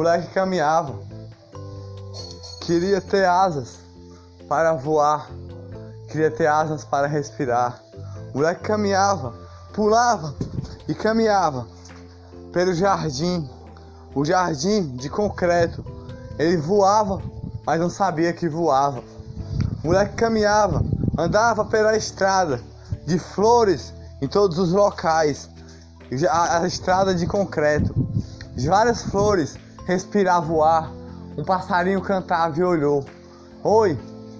moleque caminhava, queria ter asas para voar, queria ter asas para respirar. O moleque caminhava, pulava e caminhava pelo jardim, o jardim de concreto. Ele voava, mas não sabia que voava. O moleque caminhava, andava pela estrada de flores em todos os locais, a, a estrada de concreto. De várias flores respirava o ar. Um passarinho cantava e olhou. Oi,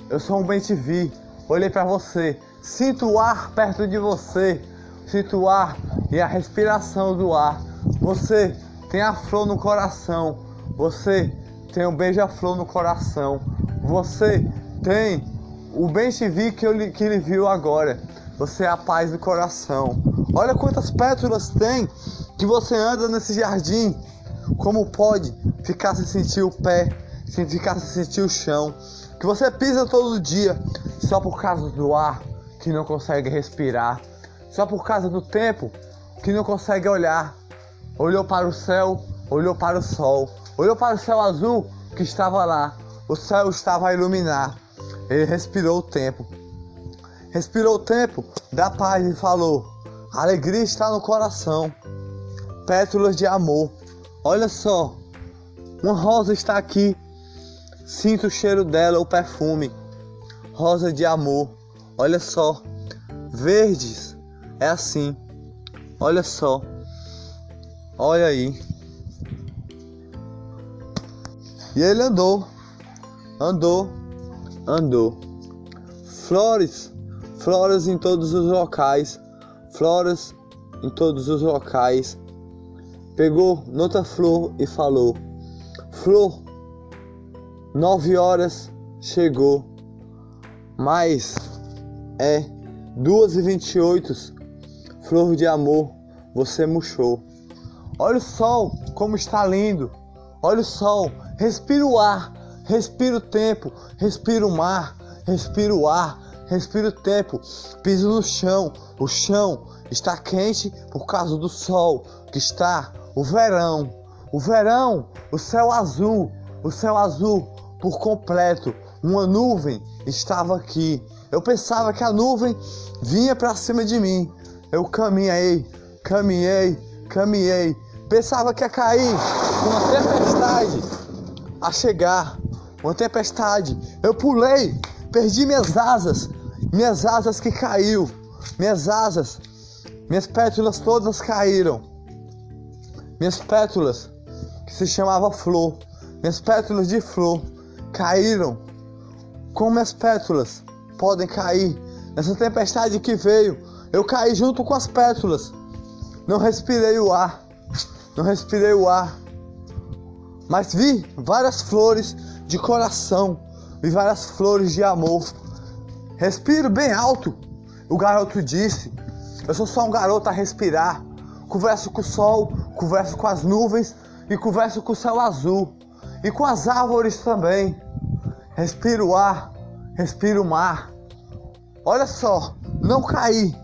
eu sou um bem-te-vi. Olhei para você. Sinto o ar perto de você. Sinto o ar e a respiração do ar. Você tem a flor no coração. Você tem um beija-flor no coração. Você tem o bem-te-vi que, eu, que ele viu agora. Você é a paz do coração. Olha quantas pétalas tem que você anda nesse jardim. Como pode ficar sem sentir o pé, sem ficar sem sentir o chão, que você pisa todo dia só por causa do ar que não consegue respirar, só por causa do tempo que não consegue olhar. Olhou para o céu, olhou para o sol, olhou para o céu azul que estava lá. O céu estava a iluminar. Ele respirou o tempo. Respirou o tempo da paz e falou: alegria está no coração. Pétalas de amor. Olha só, uma rosa está aqui. Sinto o cheiro dela, o perfume. Rosa de amor. Olha só. Verdes. É assim. Olha só. Olha aí. E ele andou. Andou. Andou. Flores. Flores em todos os locais. Flores em todos os locais. Pegou noutra flor e falou: Flor, nove horas chegou, mas é duas e vinte e oito. Flor de amor, você murchou. Olha o sol como está lindo. Olha o sol, respira o ar, respira o tempo, respira o mar, respira o ar, respira o tempo. Piso no chão, o chão está quente por causa do sol que está o verão. O verão, o céu azul, o céu azul por completo. Uma nuvem estava aqui. Eu pensava que a nuvem vinha para cima de mim. Eu caminhei, caminhei, caminhei. Pensava que ia cair uma tempestade a chegar. Uma tempestade. Eu pulei, perdi minhas asas, minhas asas que caiu, minhas asas, minhas pétalas todas caíram. Minhas pétalas, que se chamava flor, minhas pétalas de flor caíram. Como as pétalas podem cair nessa tempestade que veio? Eu caí junto com as pétalas. Não respirei o ar, não respirei o ar. Mas vi várias flores de coração, vi várias flores de amor. Respiro bem alto. O garoto disse: Eu sou só um garoto a respirar. Converso com o sol, converso com as nuvens e converso com o céu azul e com as árvores também. Respiro o ar, respiro o mar. Olha só, não caí,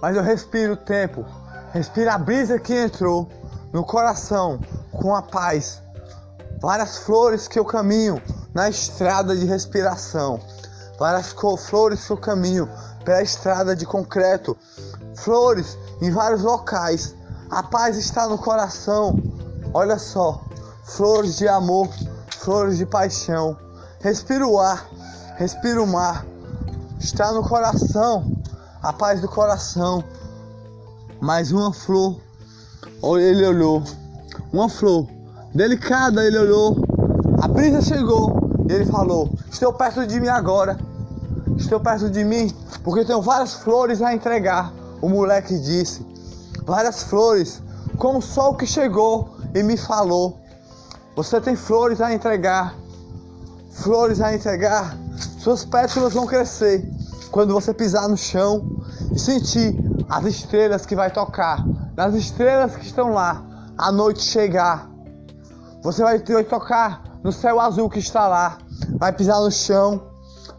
mas eu respiro o tempo, respiro a brisa que entrou no coração com a paz. Várias flores que eu caminho na estrada de respiração, várias flores que eu caminho pela estrada de concreto, flores em vários locais. A paz está no coração. Olha só, flores de amor, flores de paixão. Respira o ar, respira o mar. Está no coração, a paz do coração. Mais uma flor. Ele olhou, uma flor delicada. Ele olhou. A brisa chegou e ele falou: Estou perto de mim agora. Estou perto de mim porque tenho várias flores a entregar. O moleque disse: Várias flores, como o sol que chegou e me falou: Você tem flores a entregar, flores a entregar. Suas pétalas vão crescer quando você pisar no chão e sentir as estrelas que vai tocar, nas estrelas que estão lá, a noite chegar. Você vai, vai tocar no céu azul que está lá, vai pisar no chão,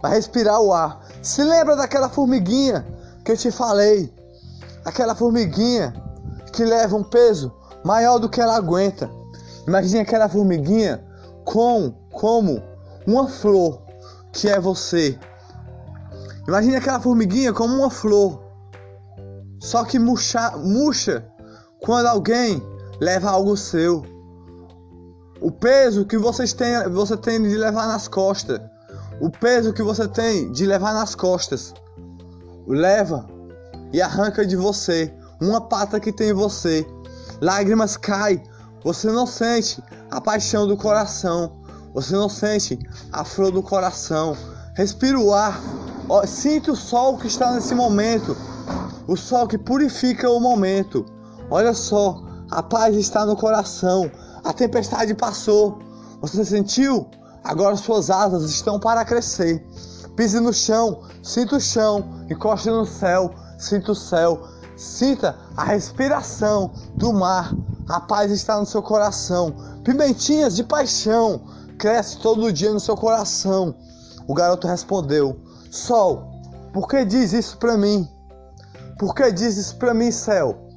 vai respirar o ar. Se lembra daquela formiguinha que eu te falei? Aquela formiguinha que leva um peso maior do que ela aguenta. Imagine aquela formiguinha com como uma flor que é você. Imagine aquela formiguinha como uma flor. Só que murcha, murcha quando alguém leva algo seu. O peso que vocês têm, você tem de levar nas costas. O peso que você tem de levar nas costas. Leva e arranca de você uma pata que tem em você. Lágrimas caem. Você não sente a paixão do coração. Você não sente a flor do coração. Respira o ar. Sinta o sol que está nesse momento. O sol que purifica o momento. Olha só, a paz está no coração. A tempestade passou. Você sentiu? Agora suas asas estão para crescer. Pise no chão, sinta o chão, encoste no céu, sinta o céu, sinta a respiração do mar. A paz está no seu coração. Pimentinhas de paixão cresce todo dia no seu coração. O garoto respondeu: Sol, por que diz isso para mim? Por que diz isso para mim, céu?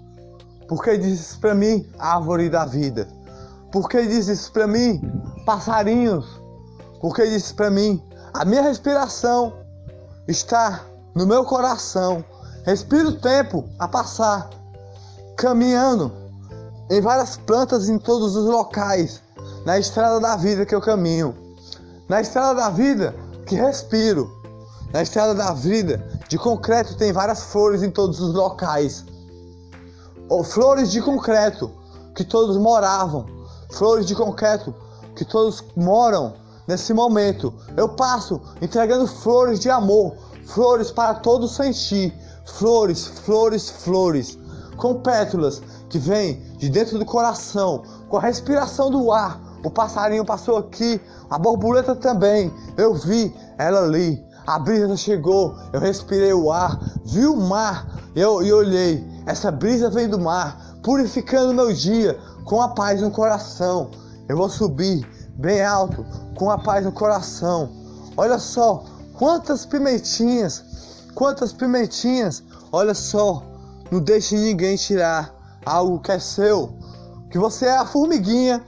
Por que diz isso para mim, árvore da vida? Por que diz isso para mim, passarinhos? Por que diz isso para mim, a minha respiração está no meu coração. Respiro o tempo a passar, caminhando em várias plantas em todos os locais, na estrada da vida que eu caminho, na estrada da vida que respiro, na estrada da vida de concreto tem várias flores em todos os locais, ou flores de concreto que todos moravam, flores de concreto que todos moram Nesse momento, eu passo entregando flores de amor, flores para todos sentir, flores, flores, flores, com pétalas que vêm de dentro do coração, com a respiração do ar. O passarinho passou aqui, a borboleta também. Eu vi ela ali. A brisa chegou, eu respirei o ar, vi o mar eu, e olhei. Essa brisa vem do mar, purificando meu dia com a paz no coração. Eu vou subir bem alto, com a paz no coração. Olha só, quantas pimentinhas, quantas pimentinhas. Olha só, não deixe ninguém tirar algo que é seu, que você é a formiguinha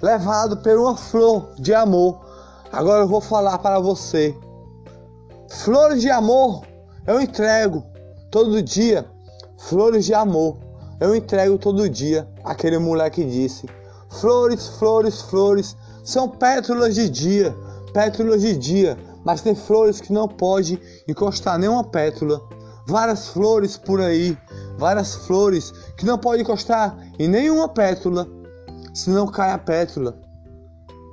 levado por uma flor de amor. Agora eu vou falar para você. Flores de amor eu entrego todo dia. Flores de amor eu entrego todo dia. Aquele moleque disse. Flores, flores, flores são pétalas de dia, pétalas de dia, mas tem flores que não pode encostar nenhuma pétala. Várias flores por aí, várias flores que não pode encostar em nenhuma pétala, senão cai a pétala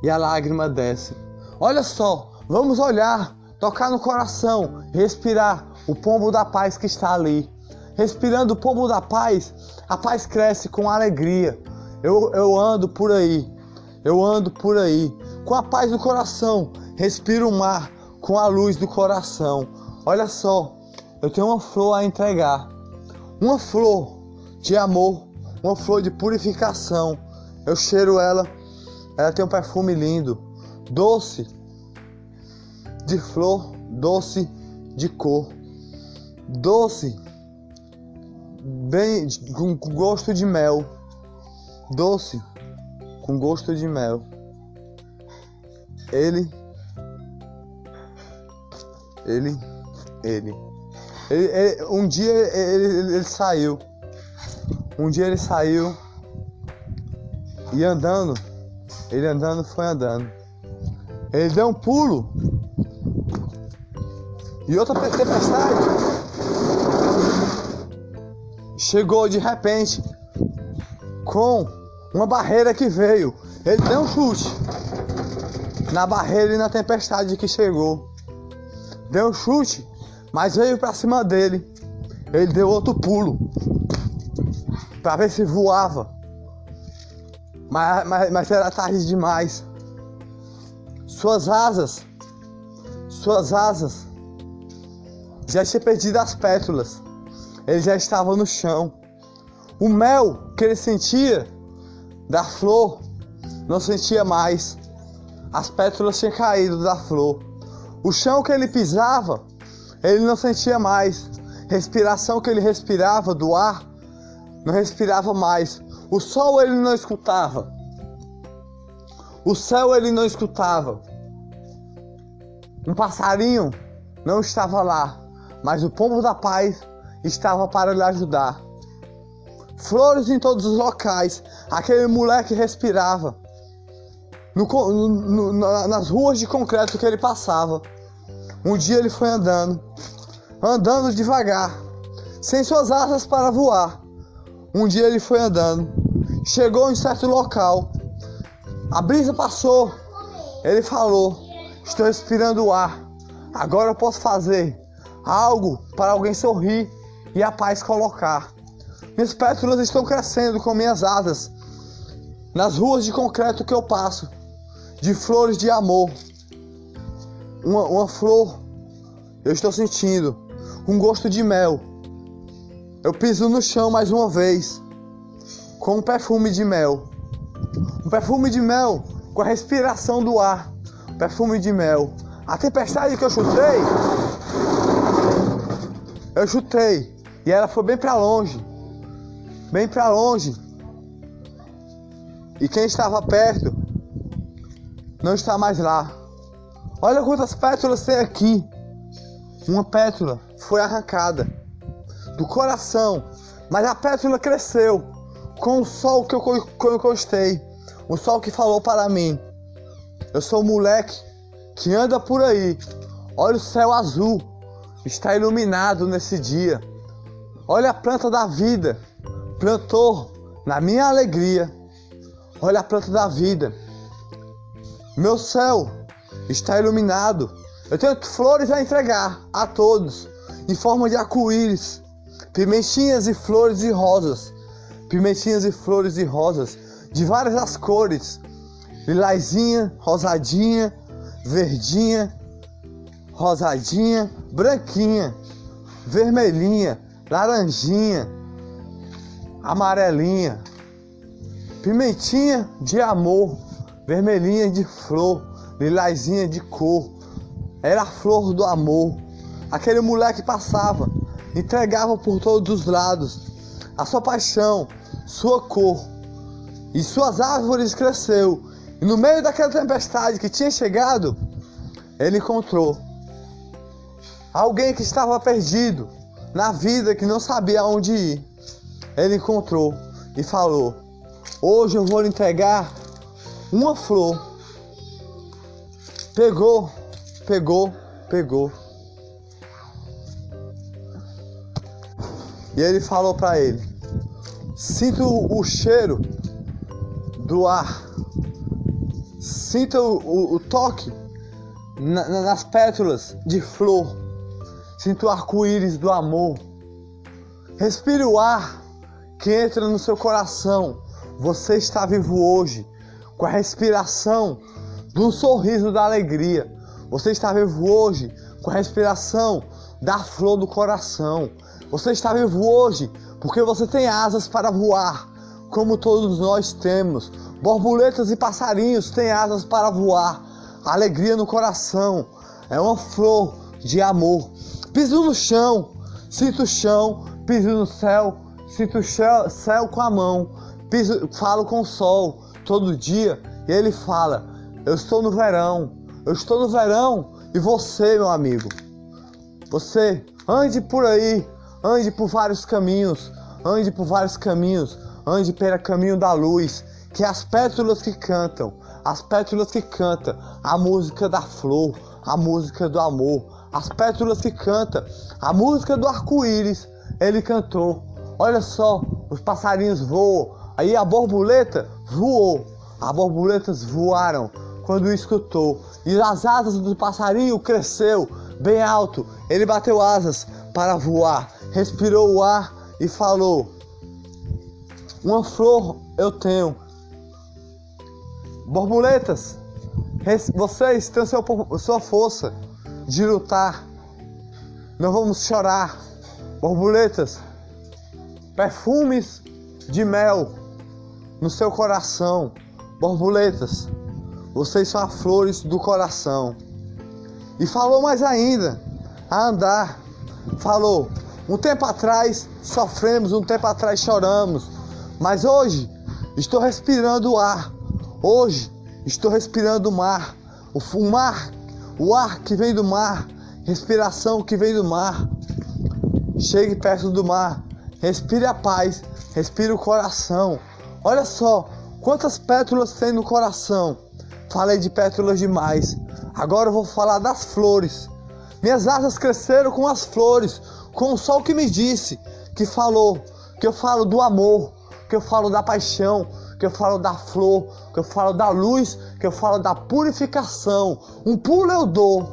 e a lágrima desce. Olha só, vamos olhar, tocar no coração, respirar o pombo da paz que está ali. Respirando o pombo da paz, a paz cresce com alegria. Eu, eu ando por aí, eu ando por aí, com a paz do coração, respiro o mar com a luz do coração. Olha só, eu tenho uma flor a entregar, uma flor de amor, uma flor de purificação. Eu cheiro ela, ela tem um perfume lindo, doce de flor, doce de cor, doce, bem com gosto de mel doce, com gosto de mel. Ele, ele, ele, ele, ele um dia ele, ele, saiu, um dia ele saiu e andando, ele andando foi andando. Ele deu um pulo e outra tempestade chegou de repente com uma barreira que veio. Ele deu um chute na barreira e na tempestade que chegou. Deu um chute, mas veio para cima dele. Ele deu outro pulo para ver se voava. Mas, mas, mas era tarde demais. Suas asas, suas asas já tinha perdido as pétalas. Ele já estava no chão. O mel que ele sentia da flor não sentia mais. As pétalas tinham caído da flor. O chão que ele pisava, ele não sentia mais. Respiração que ele respirava do ar, não respirava mais. O sol ele não escutava. O céu ele não escutava. Um passarinho não estava lá, mas o pombo da paz estava para lhe ajudar. Flores em todos os locais, aquele moleque respirava. No, no, no, nas ruas de concreto que ele passava. Um dia ele foi andando, andando devagar, sem suas asas para voar. Um dia ele foi andando, chegou em certo local. A brisa passou. Ele falou: Estou respirando o ar. Agora eu posso fazer algo para alguém sorrir e a paz colocar. Minhas pétalas estão crescendo com minhas asas nas ruas de concreto que eu passo, de flores de amor. Uma, uma flor, eu estou sentindo um gosto de mel. Eu piso no chão mais uma vez, com um perfume de mel. Um perfume de mel com a respiração do ar. Um perfume de mel. A tempestade que eu chutei, eu chutei e ela foi bem para longe. Bem para longe. E quem estava perto não está mais lá. Olha quantas pétalas tem aqui. Uma pétala foi arrancada do coração, mas a pétala cresceu com o sol que eu, encostei. O sol que falou para mim: Eu sou um moleque que anda por aí. Olha o céu azul, está iluminado nesse dia. Olha a planta da vida, plantou na minha alegria. Olha a planta da vida. Meu céu está iluminado. Eu tenho flores a entregar a todos, em forma de arco-íris, pimentinhas e flores e rosas, pimentinhas e flores e rosas, de várias as cores, lilazinha, rosadinha, verdinha, rosadinha, branquinha, vermelhinha, laranjinha, amarelinha, pimentinha de amor, vermelhinha de flor, lilazinha de cor. Era a flor do amor. Aquele moleque passava, entregava por todos os lados a sua paixão, sua cor. E suas árvores cresceu. E no meio daquela tempestade que tinha chegado, ele encontrou alguém que estava perdido na vida, que não sabia onde ir. Ele encontrou e falou: Hoje eu vou lhe entregar uma flor. Pegou, pegou, pegou. E ele falou para ele: Sinta o, cheiro do ar, sinta o, o, toque na, nas pétalas de flor, sinta o arco-íris do amor. Respire o ar que entra no seu coração. Você está vivo hoje com a respiração do sorriso da alegria. Você está vivo hoje com a respiração da flor do coração. Você está vivo hoje porque você tem asas para voar, como todos nós temos. Borboletas e passarinhos têm asas para voar. Alegria no coração é uma flor de amor. Piso no chão, sinto o chão, piso no céu, sinto o céu com a mão. Piso, falo com o sol todo dia e ele fala: Eu estou no verão, eu estou no verão e você, meu amigo, você ande por aí ande por vários caminhos, ande por vários caminhos, ande pelo caminho da luz, que as pétalas que cantam, as pétalas que cantam a música da flor, a música do amor, as pétalas que cantam a música do arco-íris, ele cantou. Olha só, os passarinhos voam, aí a borboleta voou, as borboletas voaram quando escutou, e as asas do passarinho cresceu bem alto, ele bateu asas para voar respirou o ar e falou: Uma flor eu tenho. Borboletas, vocês têm sua força de lutar. Não vamos chorar. Borboletas, perfumes de mel no seu coração. Borboletas, vocês são as flores do coração. E falou mais ainda, a andar. Falou: um tempo atrás sofremos, um tempo atrás choramos, mas hoje estou respirando o ar. Hoje Estou respirando o mar, o mar, o ar que vem do mar, respiração que vem do mar. Chegue perto do mar, respire a paz, respire o coração. Olha só quantas pétalas tem no coração. Falei de pétalas demais. Agora eu vou falar das flores. Minhas asas cresceram com as flores, com o sol que me disse, que falou, que eu falo do amor, que eu falo da paixão, que eu falo da flor, que eu falo da luz, que eu falo da purificação. Um pulo eu dou,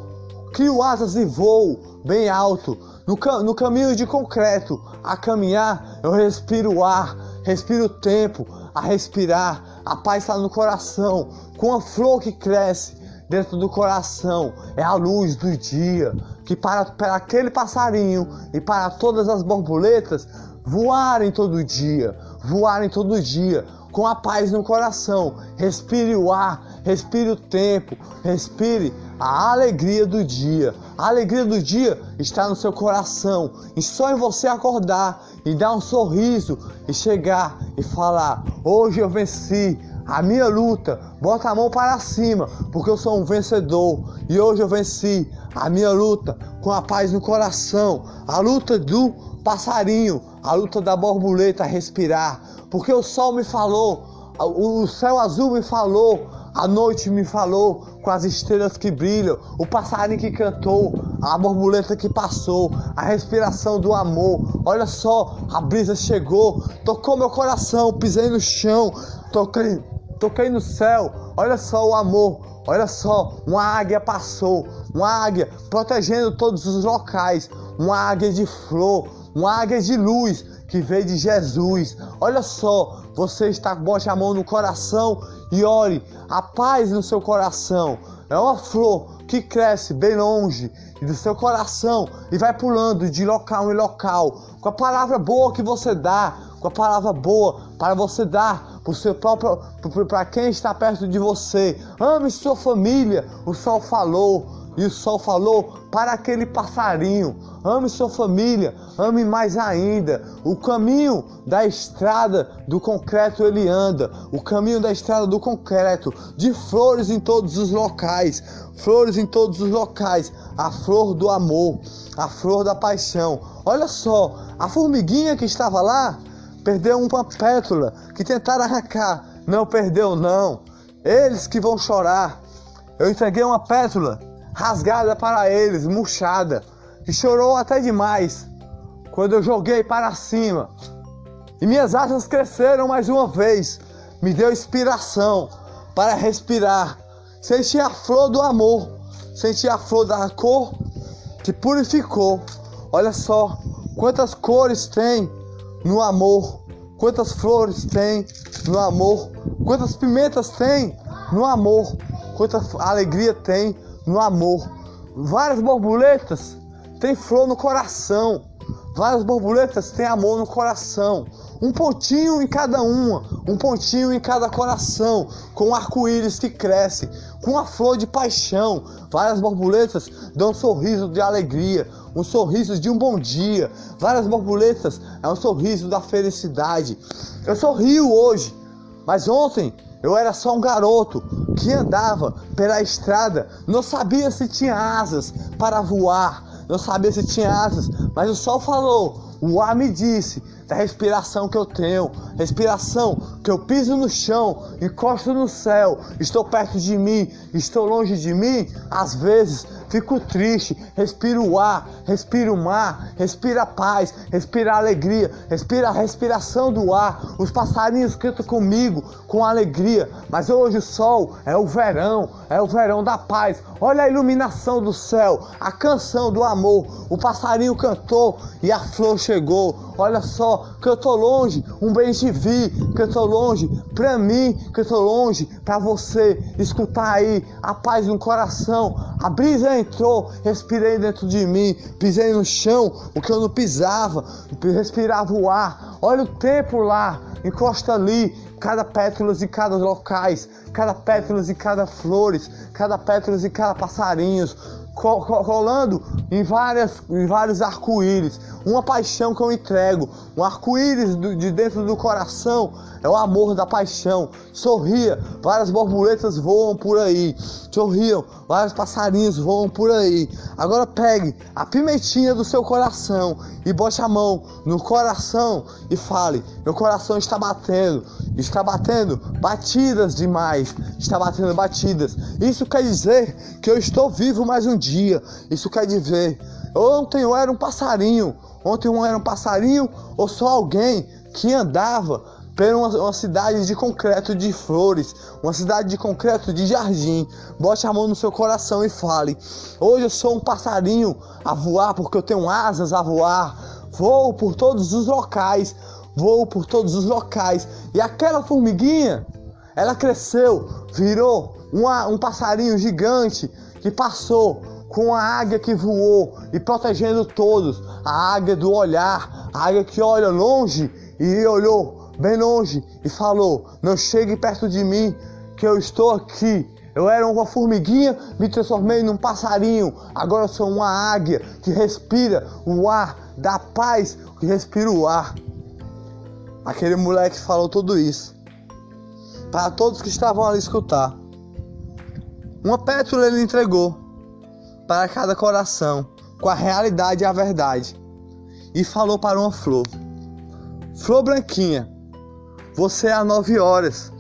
crio asas e voo bem alto. No, no caminho de concreto, a caminhar, eu respiro o ar, respiro o tempo, a respirar. A paz está no coração, com a flor que cresce dentro do coração. É a luz do dia que para, para aquele passarinho e para todas as borboletas voarem todo dia, voarem todo dia com a paz no coração. Respire o ar, respire o tempo, respire a alegria do dia. A alegria do dia está no seu coração. E só em você acordar e dar um sorriso e chegar e falar: Hoje eu venci a minha luta. Bota a mão para cima, porque eu sou um vencedor. E hoje eu venci a minha luta com a paz no coração. A luta do passarinho, a luta da borboleta respirar, porque o sol me falou, o céu azul me falou, a noite me falou com as estrelas que brilham, o passarinho que cantou, a borboleta que passou, a respiração do amor. Olha só, a brisa chegou, tocou meu coração, pisei no chão, toquei, toquei no céu. Olha só o amor, olha só, uma águia passou, uma águia protegendo todos os locais, uma águia de flor, uma águia de luz que veio de Jesus. Olha só, você está bote a mão no coração e ore a paz no seu coração. É uma flor que cresce bem longe do seu coração e vai pulando de local em local com a palavra boa que você dá, com a palavra boa para você dar para o seu próprio para quem está perto de você. Ame sua família. O sol falou. E o sol falou para aquele passarinho: ame sua família, ame mais ainda. O caminho da estrada do concreto ele anda, o caminho da estrada do concreto, de flores em todos os locais, flores em todos os locais, a flor do amor, a flor da paixão. Olha só, a formiguinha que estava lá perdeu uma pétala que tentaram arrancar, não perdeu não. Eles que vão chorar. Eu entreguei uma pétala rasgada para eles, murchada, e chorou até demais. Quando eu joguei para cima. E minhas asas cresceram mais uma vez, me deu inspiração para respirar. Senti a flor do amor, senti a flor da cor que purificou. Olha só quantas cores tem no amor, quantas flores tem no amor, quantas pimentas tem no amor, quanta alegria tem no amor. Várias borboletas têm flor no coração. Várias borboletas têm amor no coração. Um pontinho em cada uma, um pontinho em cada coração, com um arco-íris que cresce, com a flor de paixão. Várias borboletas dão um sorriso de alegria, um sorriso de um bom dia. Várias borboletas é um sorriso da felicidade. Eu sorrio hoje, mas ontem eu era só um garoto que andava pela estrada, não sabia se tinha asas para voar, não sabia se tinha asas, mas o sol falou, o ar me disse da respiração que eu tenho, respiração que eu piso no chão, encosto no céu, estou perto de mim, estou longe de mim, às vezes fico triste, respiro o ar, respiro o mar, respira a paz, respira a alegria, respira a respiração do ar. Os passarinhos cantam comigo com alegria, mas hoje o sol é o verão, é o verão da paz. Olha a iluminação do céu, a canção do amor. O passarinho cantou e a flor chegou. Olha só, tô longe, um bem te vi, tô longe, pra mim, tô longe, pra você escutar aí a paz no coração. A brisa entrou, respirei dentro de mim, pisei no chão, o que eu não pisava, respirava o ar. Olha o tempo lá, encosta ali, cada pétalas e cada locais, cada pétalas e cada flores, cada pétalas e cada passarinhos. Colando em, várias, em vários arco-íris. Uma paixão que eu entrego, um arco-íris de dentro do coração é o amor da paixão. Sorria, várias borboletas voam por aí. Sorriam, vários passarinhos voam por aí. Agora pegue a pimentinha do seu coração e bote a mão no coração e fale: Meu coração está batendo, está batendo batidas demais, está batendo batidas. Isso quer dizer que eu estou vivo mais um dia. Isso quer dizer, ontem eu era um passarinho, ontem eu era um passarinho ou só alguém que andava por uma, uma, cidade de concreto de flores, uma cidade de concreto de jardim. Bote a mão no seu coração e fale: Hoje eu sou um passarinho a voar porque eu tenho asas a voar. Vou por todos os locais, vou por todos os locais. E aquela formiguinha, ela cresceu, virou uma, um passarinho gigante que passou com a águia que voou e protegendo todos. A águia do olhar, a águia que olha longe e olhou bem longe e falou: Não chegue perto de mim, que eu estou aqui. Eu era uma formiguinha, me transformei num passarinho. Agora sou uma águia que respira o ar da paz, que respira o ar. Aquele moleque falou tudo isso. Para todos que estavam ali escutar. Uma pétala ele entregou para cada coração, com a realidade e a verdade. E falou para uma flor. Flor branquinha, você é há nove horas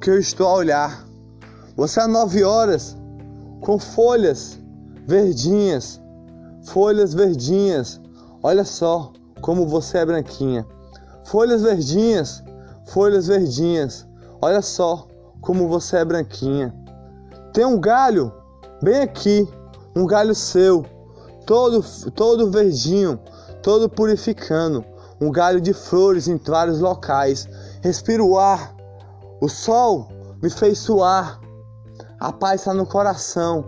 que eu estou a olhar. Você é há nove horas com folhas verdinhas, folhas verdinhas. Olha só como você é branquinha. Folhas verdinhas, folhas verdinhas. Olha só como você é branquinha. Tem um galho bem aqui, um galho seu, todo todo verdinho, todo purificando, um galho de flores em vários locais respiro o ar. O sol me fez suar. A paz está no coração.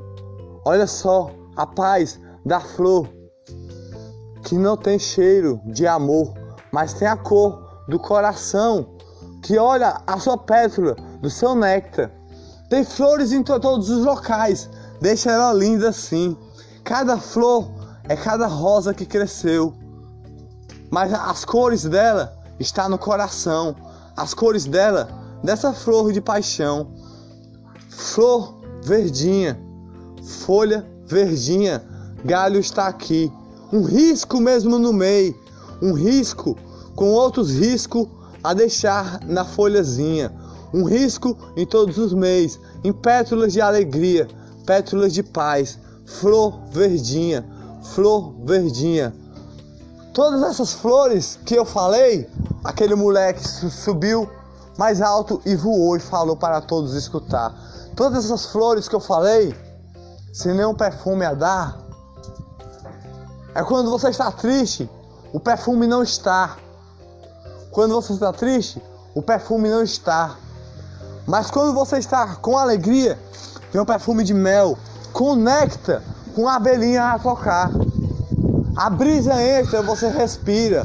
Olha só, a paz da flor que não tem cheiro de amor, mas tem a cor do coração que olha a sua pétala, do seu néctar. Tem flores em todos os locais. Deixa ela linda assim. Cada flor é cada rosa que cresceu. Mas as cores dela está no coração as cores dela, dessa flor de paixão. Flor verdinha, folha verdinha, galho está aqui. Um risco mesmo no meio, um risco com outros riscos a deixar na folhazinha. Um risco em todos os meios, em pétalas de alegria, pétalas de paz, flor verdinha, flor verdinha. Todas essas flores que eu falei Aquele moleque subiu mais alto e voou e falou para todos escutar. Todas essas flores que eu falei, sem nenhum perfume a dar, é quando você está triste, o perfume não está. Quando você está triste, o perfume não está. Mas quando você está com alegria, tem um perfume de mel, com néctar, com abelhinha a tocar. A brisa entra, você respira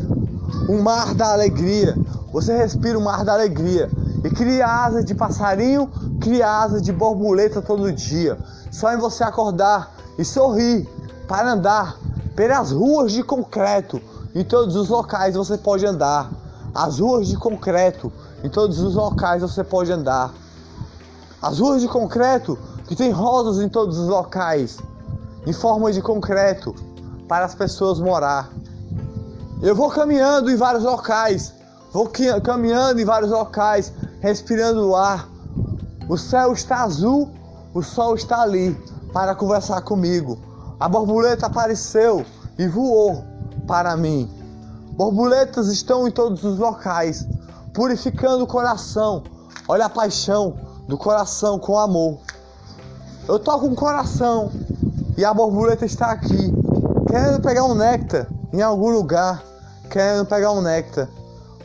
um mar da alegria. Você respira o mar da alegria e cria asas de passarinho, cria asas de borboleta todo dia. Só em você acordar e sorrir para andar pelas ruas de concreto. Em todos os locais você pode andar. As ruas de concreto, em todos os locais você pode andar. As ruas de concreto que tem rosas em todos os locais, em forma de concreto, para as pessoas morar. Eu vou caminhando em vários locais, vou caminhando em vários locais, respirando o ar. O céu está azul, o sol está ali para conversar comigo. A borboleta apareceu e voou para mim. Borboletas estão em todos os locais, purificando o coração. Olha a paixão do coração com amor. Eu toco um coração e a borboleta está aqui, querendo pegar um néctar em algum lugar, querendo pegar um néctar.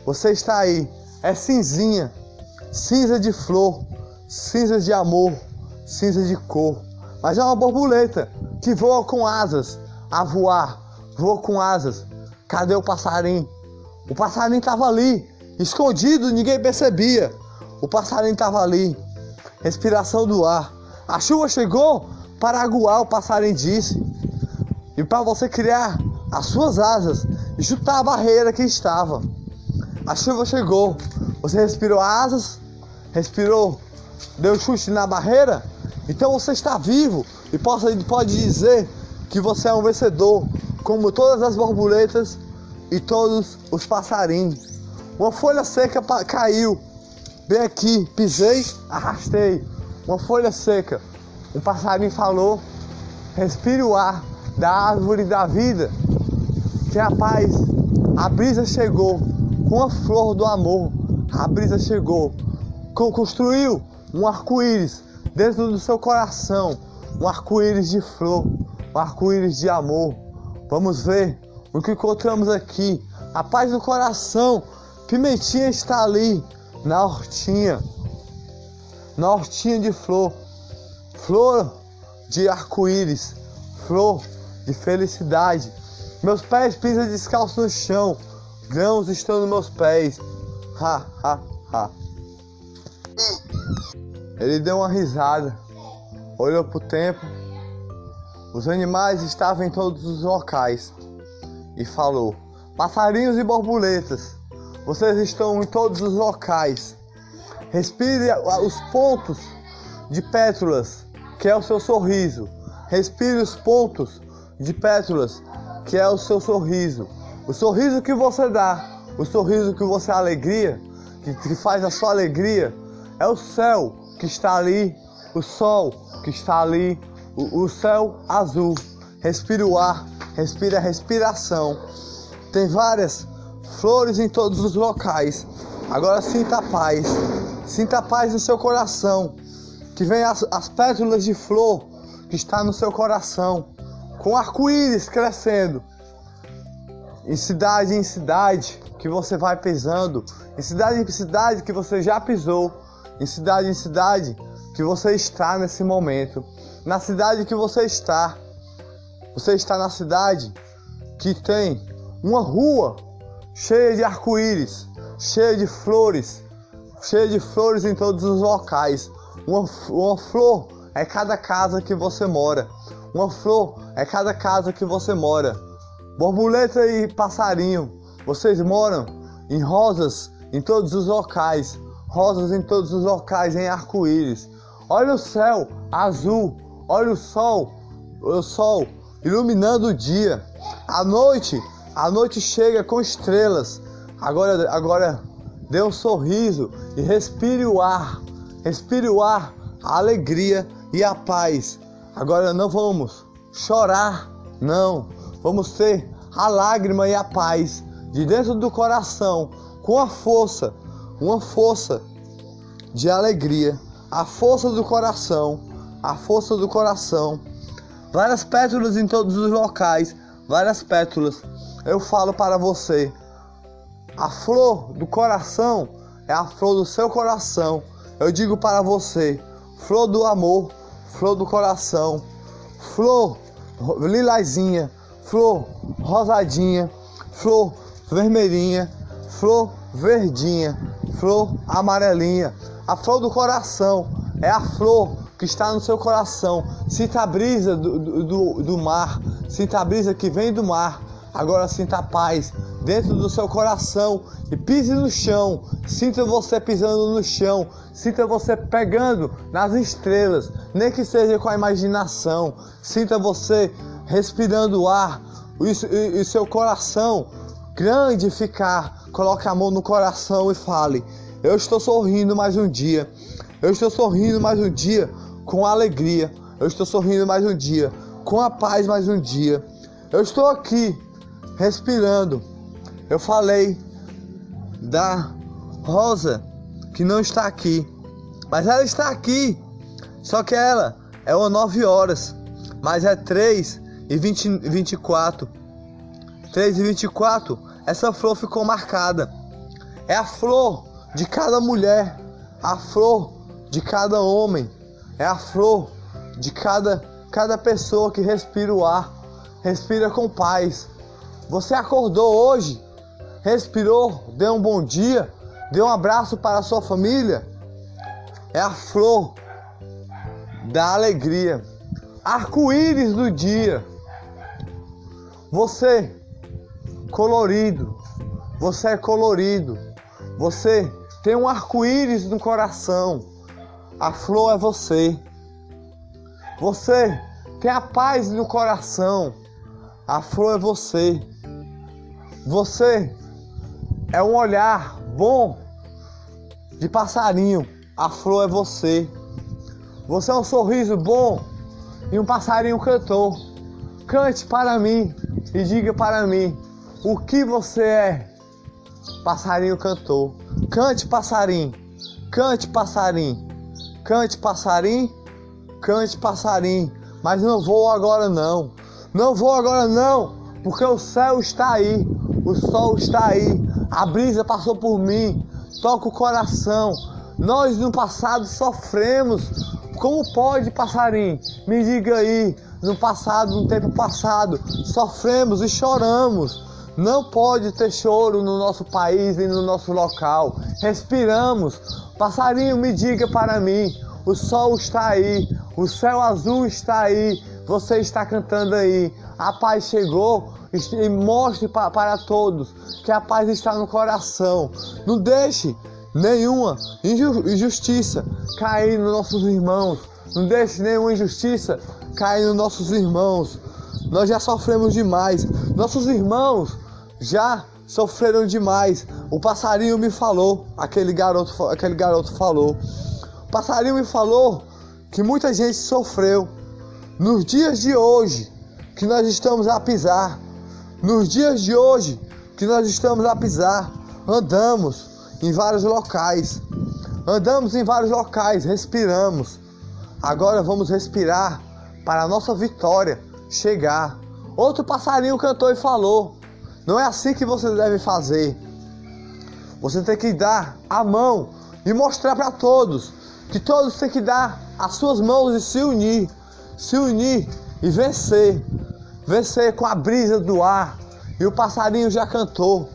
Você está aí, é cinzinha, cinza de flor, cinza de amor, cinza de cor. Mas é uma borboleta que voa com asas, a voar, voa com asas. Cadê o passarinho? O passarinho estava ali, escondido, ninguém percebia. O passarinho estava ali, respiração do ar. A chuva chegou para aguar, o passarinho disse. E para você criar as suas asas e chutar a barreira que estava. A chuva chegou. Você respirou asas, respirou, deu chute na barreira. Então você está vivo e pode, pode dizer que você é um vencedor, como todas as borboletas e todos os passarinhos. Uma folha seca caiu bem aqui, pisei, arrastei. Uma folha seca. Um passarinho falou: respire o ar da árvore da vida. Que a paz, a brisa chegou com a flor do amor. A brisa chegou, construiu um arco-íris dentro do seu coração, um arco-íris de flor, um arco-íris de amor. Vamos ver o que encontramos aqui. A paz do coração. Pimentinha está ali na hortinha, na hortinha de flor, flor de arco-íris, flor de felicidade. Meus pés pisam descalços no chão, grãos estão nos meus pés. Ha, ha, ha. Ele deu uma risada, olhou para o tempo. Os animais estavam em todos os locais e falou: Passarinhos e borboletas, vocês estão em todos os locais. Respire os pontos de pétalas, que é o seu sorriso. Respire os pontos de pétalas, que é o seu sorriso. O sorriso que você dá, o sorriso que você alegria, que, que faz a sua alegria, é o céu que está ali, o sol que está ali, o, o céu azul. Respire o ar, respire a respiração. Tem várias flores em todos os locais. Agora sinta a paz, sinta a paz no seu coração. Que vem as, as pétalas de flor que está no seu coração, com arco-íris crescendo. Em cidade em cidade que você vai pisando, em cidade em cidade que você já pisou, em cidade em cidade que você está nesse momento, na cidade que você está. Você está na cidade que tem uma rua cheia de arco-íris, cheia de flores, cheia de flores em todos os locais. Uma, uma flor é cada casa que você mora. Uma flor é cada casa que você mora. Borboleta e passarinho, vocês moram em rosas em todos os locais. Rosas em todos os locais, em arco-íris. Olha o céu azul, olha o sol, o sol iluminando o dia. A noite a noite chega com estrelas. Agora, agora dê um sorriso e respire o ar. Respire o ar, a alegria e a paz. Agora não vamos chorar, não. Vamos ter a lágrima e a paz de dentro do coração, com a força, uma força de alegria, a força do coração, a força do coração. Várias pétalas em todos os locais, várias pétalas eu falo para você: a flor do coração é a flor do seu coração. Eu digo para você: flor do amor, flor do coração, flor lilazinha, flor rosadinha, flor vermelhinha, flor verdinha, flor amarelinha. A flor do coração é a flor que está no seu coração. Sinta a brisa do, do, do mar, sinta a brisa que vem do mar Agora sinta a paz dentro do seu coração e pise no chão. Sinta você pisando no chão. Sinta você pegando nas estrelas, nem que seja com a imaginação. Sinta você respirando o ar e, e seu coração grande ficar. Coloque a mão no coração e fale: Eu estou sorrindo mais um dia. Eu estou sorrindo mais um dia com alegria. Eu estou sorrindo mais um dia com a paz mais um dia. Eu estou aqui respirando. Eu falei da Rosa que não está aqui, mas ela está aqui. Só que ela é uma 9 horas, mas é 3 e 20, 24. 3 e 24, essa flor ficou marcada. É a flor de cada mulher, a flor de cada homem, é a flor de cada, cada pessoa que respira o ar, respira com paz, você acordou hoje, respirou, deu um bom dia, deu um abraço para a sua família. É a flor da alegria. arco-íris do dia. Você, colorido, você é colorido, você tem um arco-íris no coração. A flor é você. Você tem a paz no coração. A flor é você. Você é um olhar bom de passarinho. A flor é você. Você é um sorriso bom e um passarinho cantor. Cante para mim e diga para mim o que você é. Passarinho cantor. Cante, passarinho. Cante, passarinho. Cante, passarinho. Cante, passarinho. Mas não vou agora não. Não vou agora não, porque o céu está aí. O sol está aí. A brisa passou por mim. Toca o coração. Nós no passado sofremos. Como pode, passarinho? Me diga aí. No passado, no tempo passado, sofremos e choramos. Não pode ter choro no nosso país e no nosso local. Respiramos. Passarinho, me diga para mim. O sol está aí, o céu azul está aí, você está cantando aí. A paz chegou e mostre para todos que a paz está no coração. Não deixe nenhuma injustiça cair nos nossos irmãos. Não deixe nenhuma injustiça cair nos nossos irmãos. Nós já sofremos demais. Nossos irmãos já sofreram demais. O passarinho me falou, aquele garoto, aquele garoto falou. O passarinho me falou que muita gente sofreu. Nos dias de hoje que nós estamos a pisar, nos dias de hoje que nós estamos a pisar, andamos em vários locais. Andamos em vários locais, respiramos. Agora vamos respirar para a nossa vitória chegar. Outro passarinho cantou e falou: não é assim que você deve fazer. Você tem que dar a mão e mostrar para todos que todos têm que dar as suas mãos e se unir, se unir e vencer. Vencer com a brisa do ar. E o passarinho já cantou.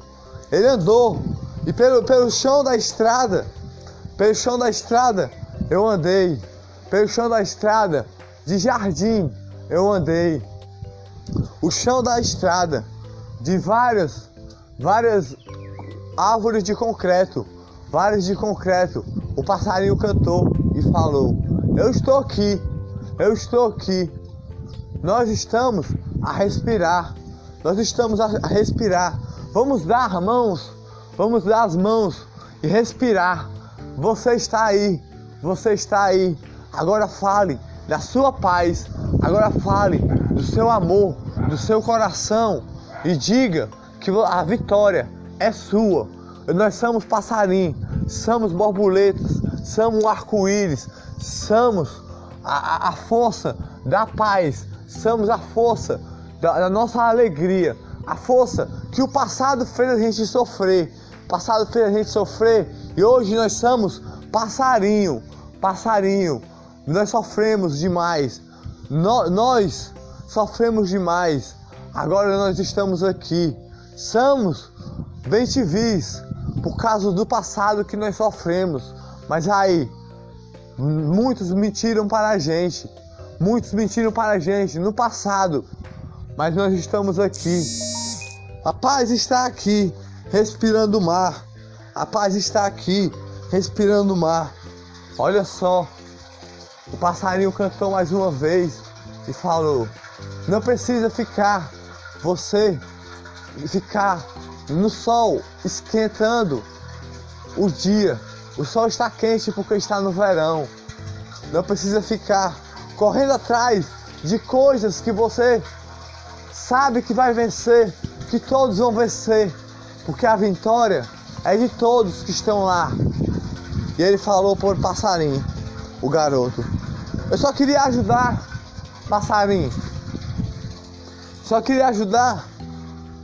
Ele andou e pelo, pelo chão da estrada, pelo chão da estrada, eu andei. Pelo chão da estrada de jardim, eu andei. O chão da estrada de várias, várias árvores de concreto, várias de concreto. O passarinho cantou e falou: Eu estou aqui, eu estou aqui. Nós estamos a respirar, nós estamos a respirar. Vamos dar mãos, vamos dar as mãos e respirar. Você está aí, você está aí. Agora fale da sua paz, agora fale do seu amor, do seu coração e diga que a vitória é sua. Nós somos passarinho, somos borboletas, somos arco-íris, somos a, a, força da paz, somos a força da, da, nossa alegria, a força que o passado fez a gente sofrer, o passado fez a gente sofrer e hoje nós somos passarinho, passarinho. Nós sofremos demais, no, nós sofremos demais Agora nós estamos aqui. Somos bem civis por causa do passado que nós sofremos. Mas aí, muitos mentiram para a gente. Muitos mentiram para a gente no passado. Mas nós estamos aqui. A paz está aqui, respirando o mar. A paz está aqui, respirando o mar. Olha só, o passarinho cantou mais uma vez e falou: Não precisa ficar você ficar no sol esquentando o dia. O sol está quente porque está no verão. Não precisa ficar correndo atrás de coisas que você sabe que vai vencer, que todos vão vencer, porque a vitória é de todos que estão lá. E ele falou por passarinho, o garoto. Eu só queria ajudar, passarinho. Só queria ajudar,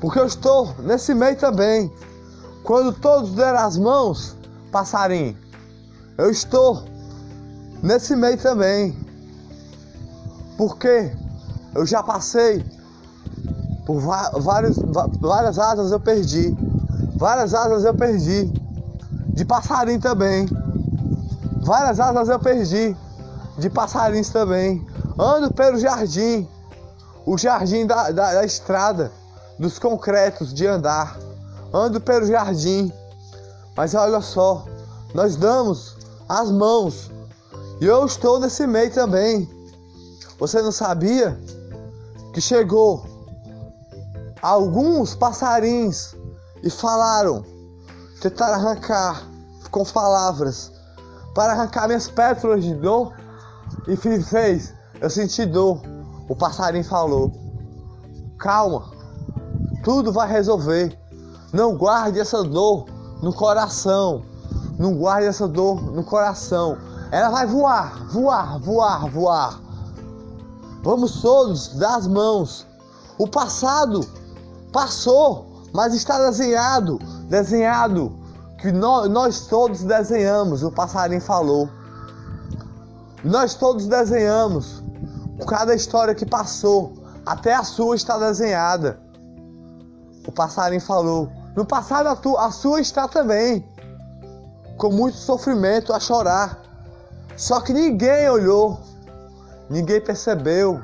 porque eu estou nesse meio também. Quando todos deram as mãos, passarinho, eu estou nesse meio também. Porque eu já passei por vários, várias asas eu perdi. Várias asas eu perdi. De passarinho também. Várias asas eu perdi. De passarinhos também. Ando pelo jardim, o jardim da, da, da estrada, dos concretos de andar. Ando pelo jardim, mas olha só, nós damos as mãos e eu estou nesse meio também. Você não sabia que chegou alguns passarinhos e falaram, tentaram arrancar com palavras para arrancar minhas pétalas de dor e fez, eu senti dor. O passarinho falou: Calma, tudo vai resolver. Não guarde essa dor no coração. Não guarde essa dor no coração. Ela vai voar, voar, voar, voar. Vamos todos dar as mãos. O passado passou, mas está desenhado, desenhado que nós, nós todos desenhamos. O passarinho falou. Nós todos desenhamos. Cada história que passou, até a sua está desenhada. O passarinho falou. No passado a, tu, a sua está também. Com muito sofrimento a chorar. Só que ninguém olhou. Ninguém percebeu.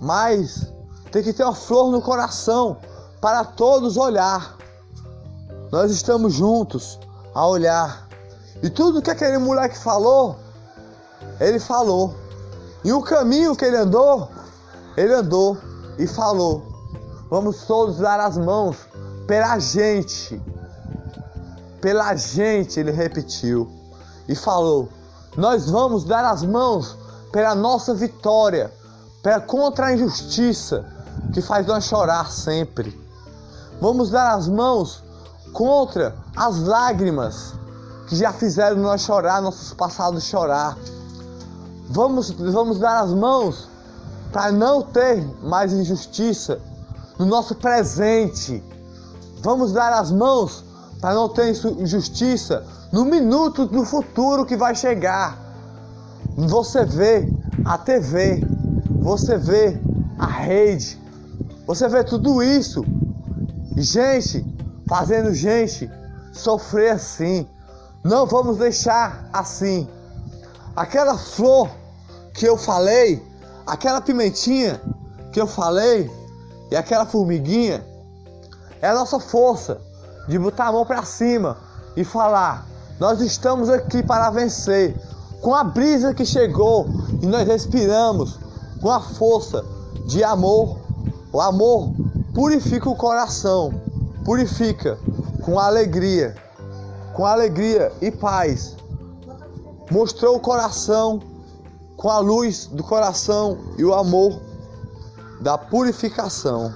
Mas tem que ter uma flor no coração para todos olhar. Nós estamos juntos a olhar. E tudo que aquele moleque falou, ele falou. E o caminho que ele andou, ele andou e falou. Vamos todos dar as mãos pela gente. Pela gente, ele repetiu. E falou: Nós vamos dar as mãos pela nossa vitória, pela contra a injustiça que faz nós chorar sempre. Vamos dar as mãos contra as lágrimas que já fizeram nós chorar, nossos passados chorar. Vamos, vamos dar as mãos para não ter mais injustiça no nosso presente. Vamos dar as mãos para não ter injustiça no minuto do futuro que vai chegar. Você vê a TV, você vê a rede, você vê tudo isso. Gente fazendo gente sofrer assim. Não vamos deixar assim. Aquela flor que eu falei, aquela pimentinha que eu falei e aquela formiguinha é a nossa força de botar a mão para cima e falar: nós estamos aqui para vencer. Com a brisa que chegou e nós respiramos, com a força de amor. O amor purifica o coração, purifica com alegria com alegria e paz. Mostrou o coração com a luz do coração e o amor da purificação.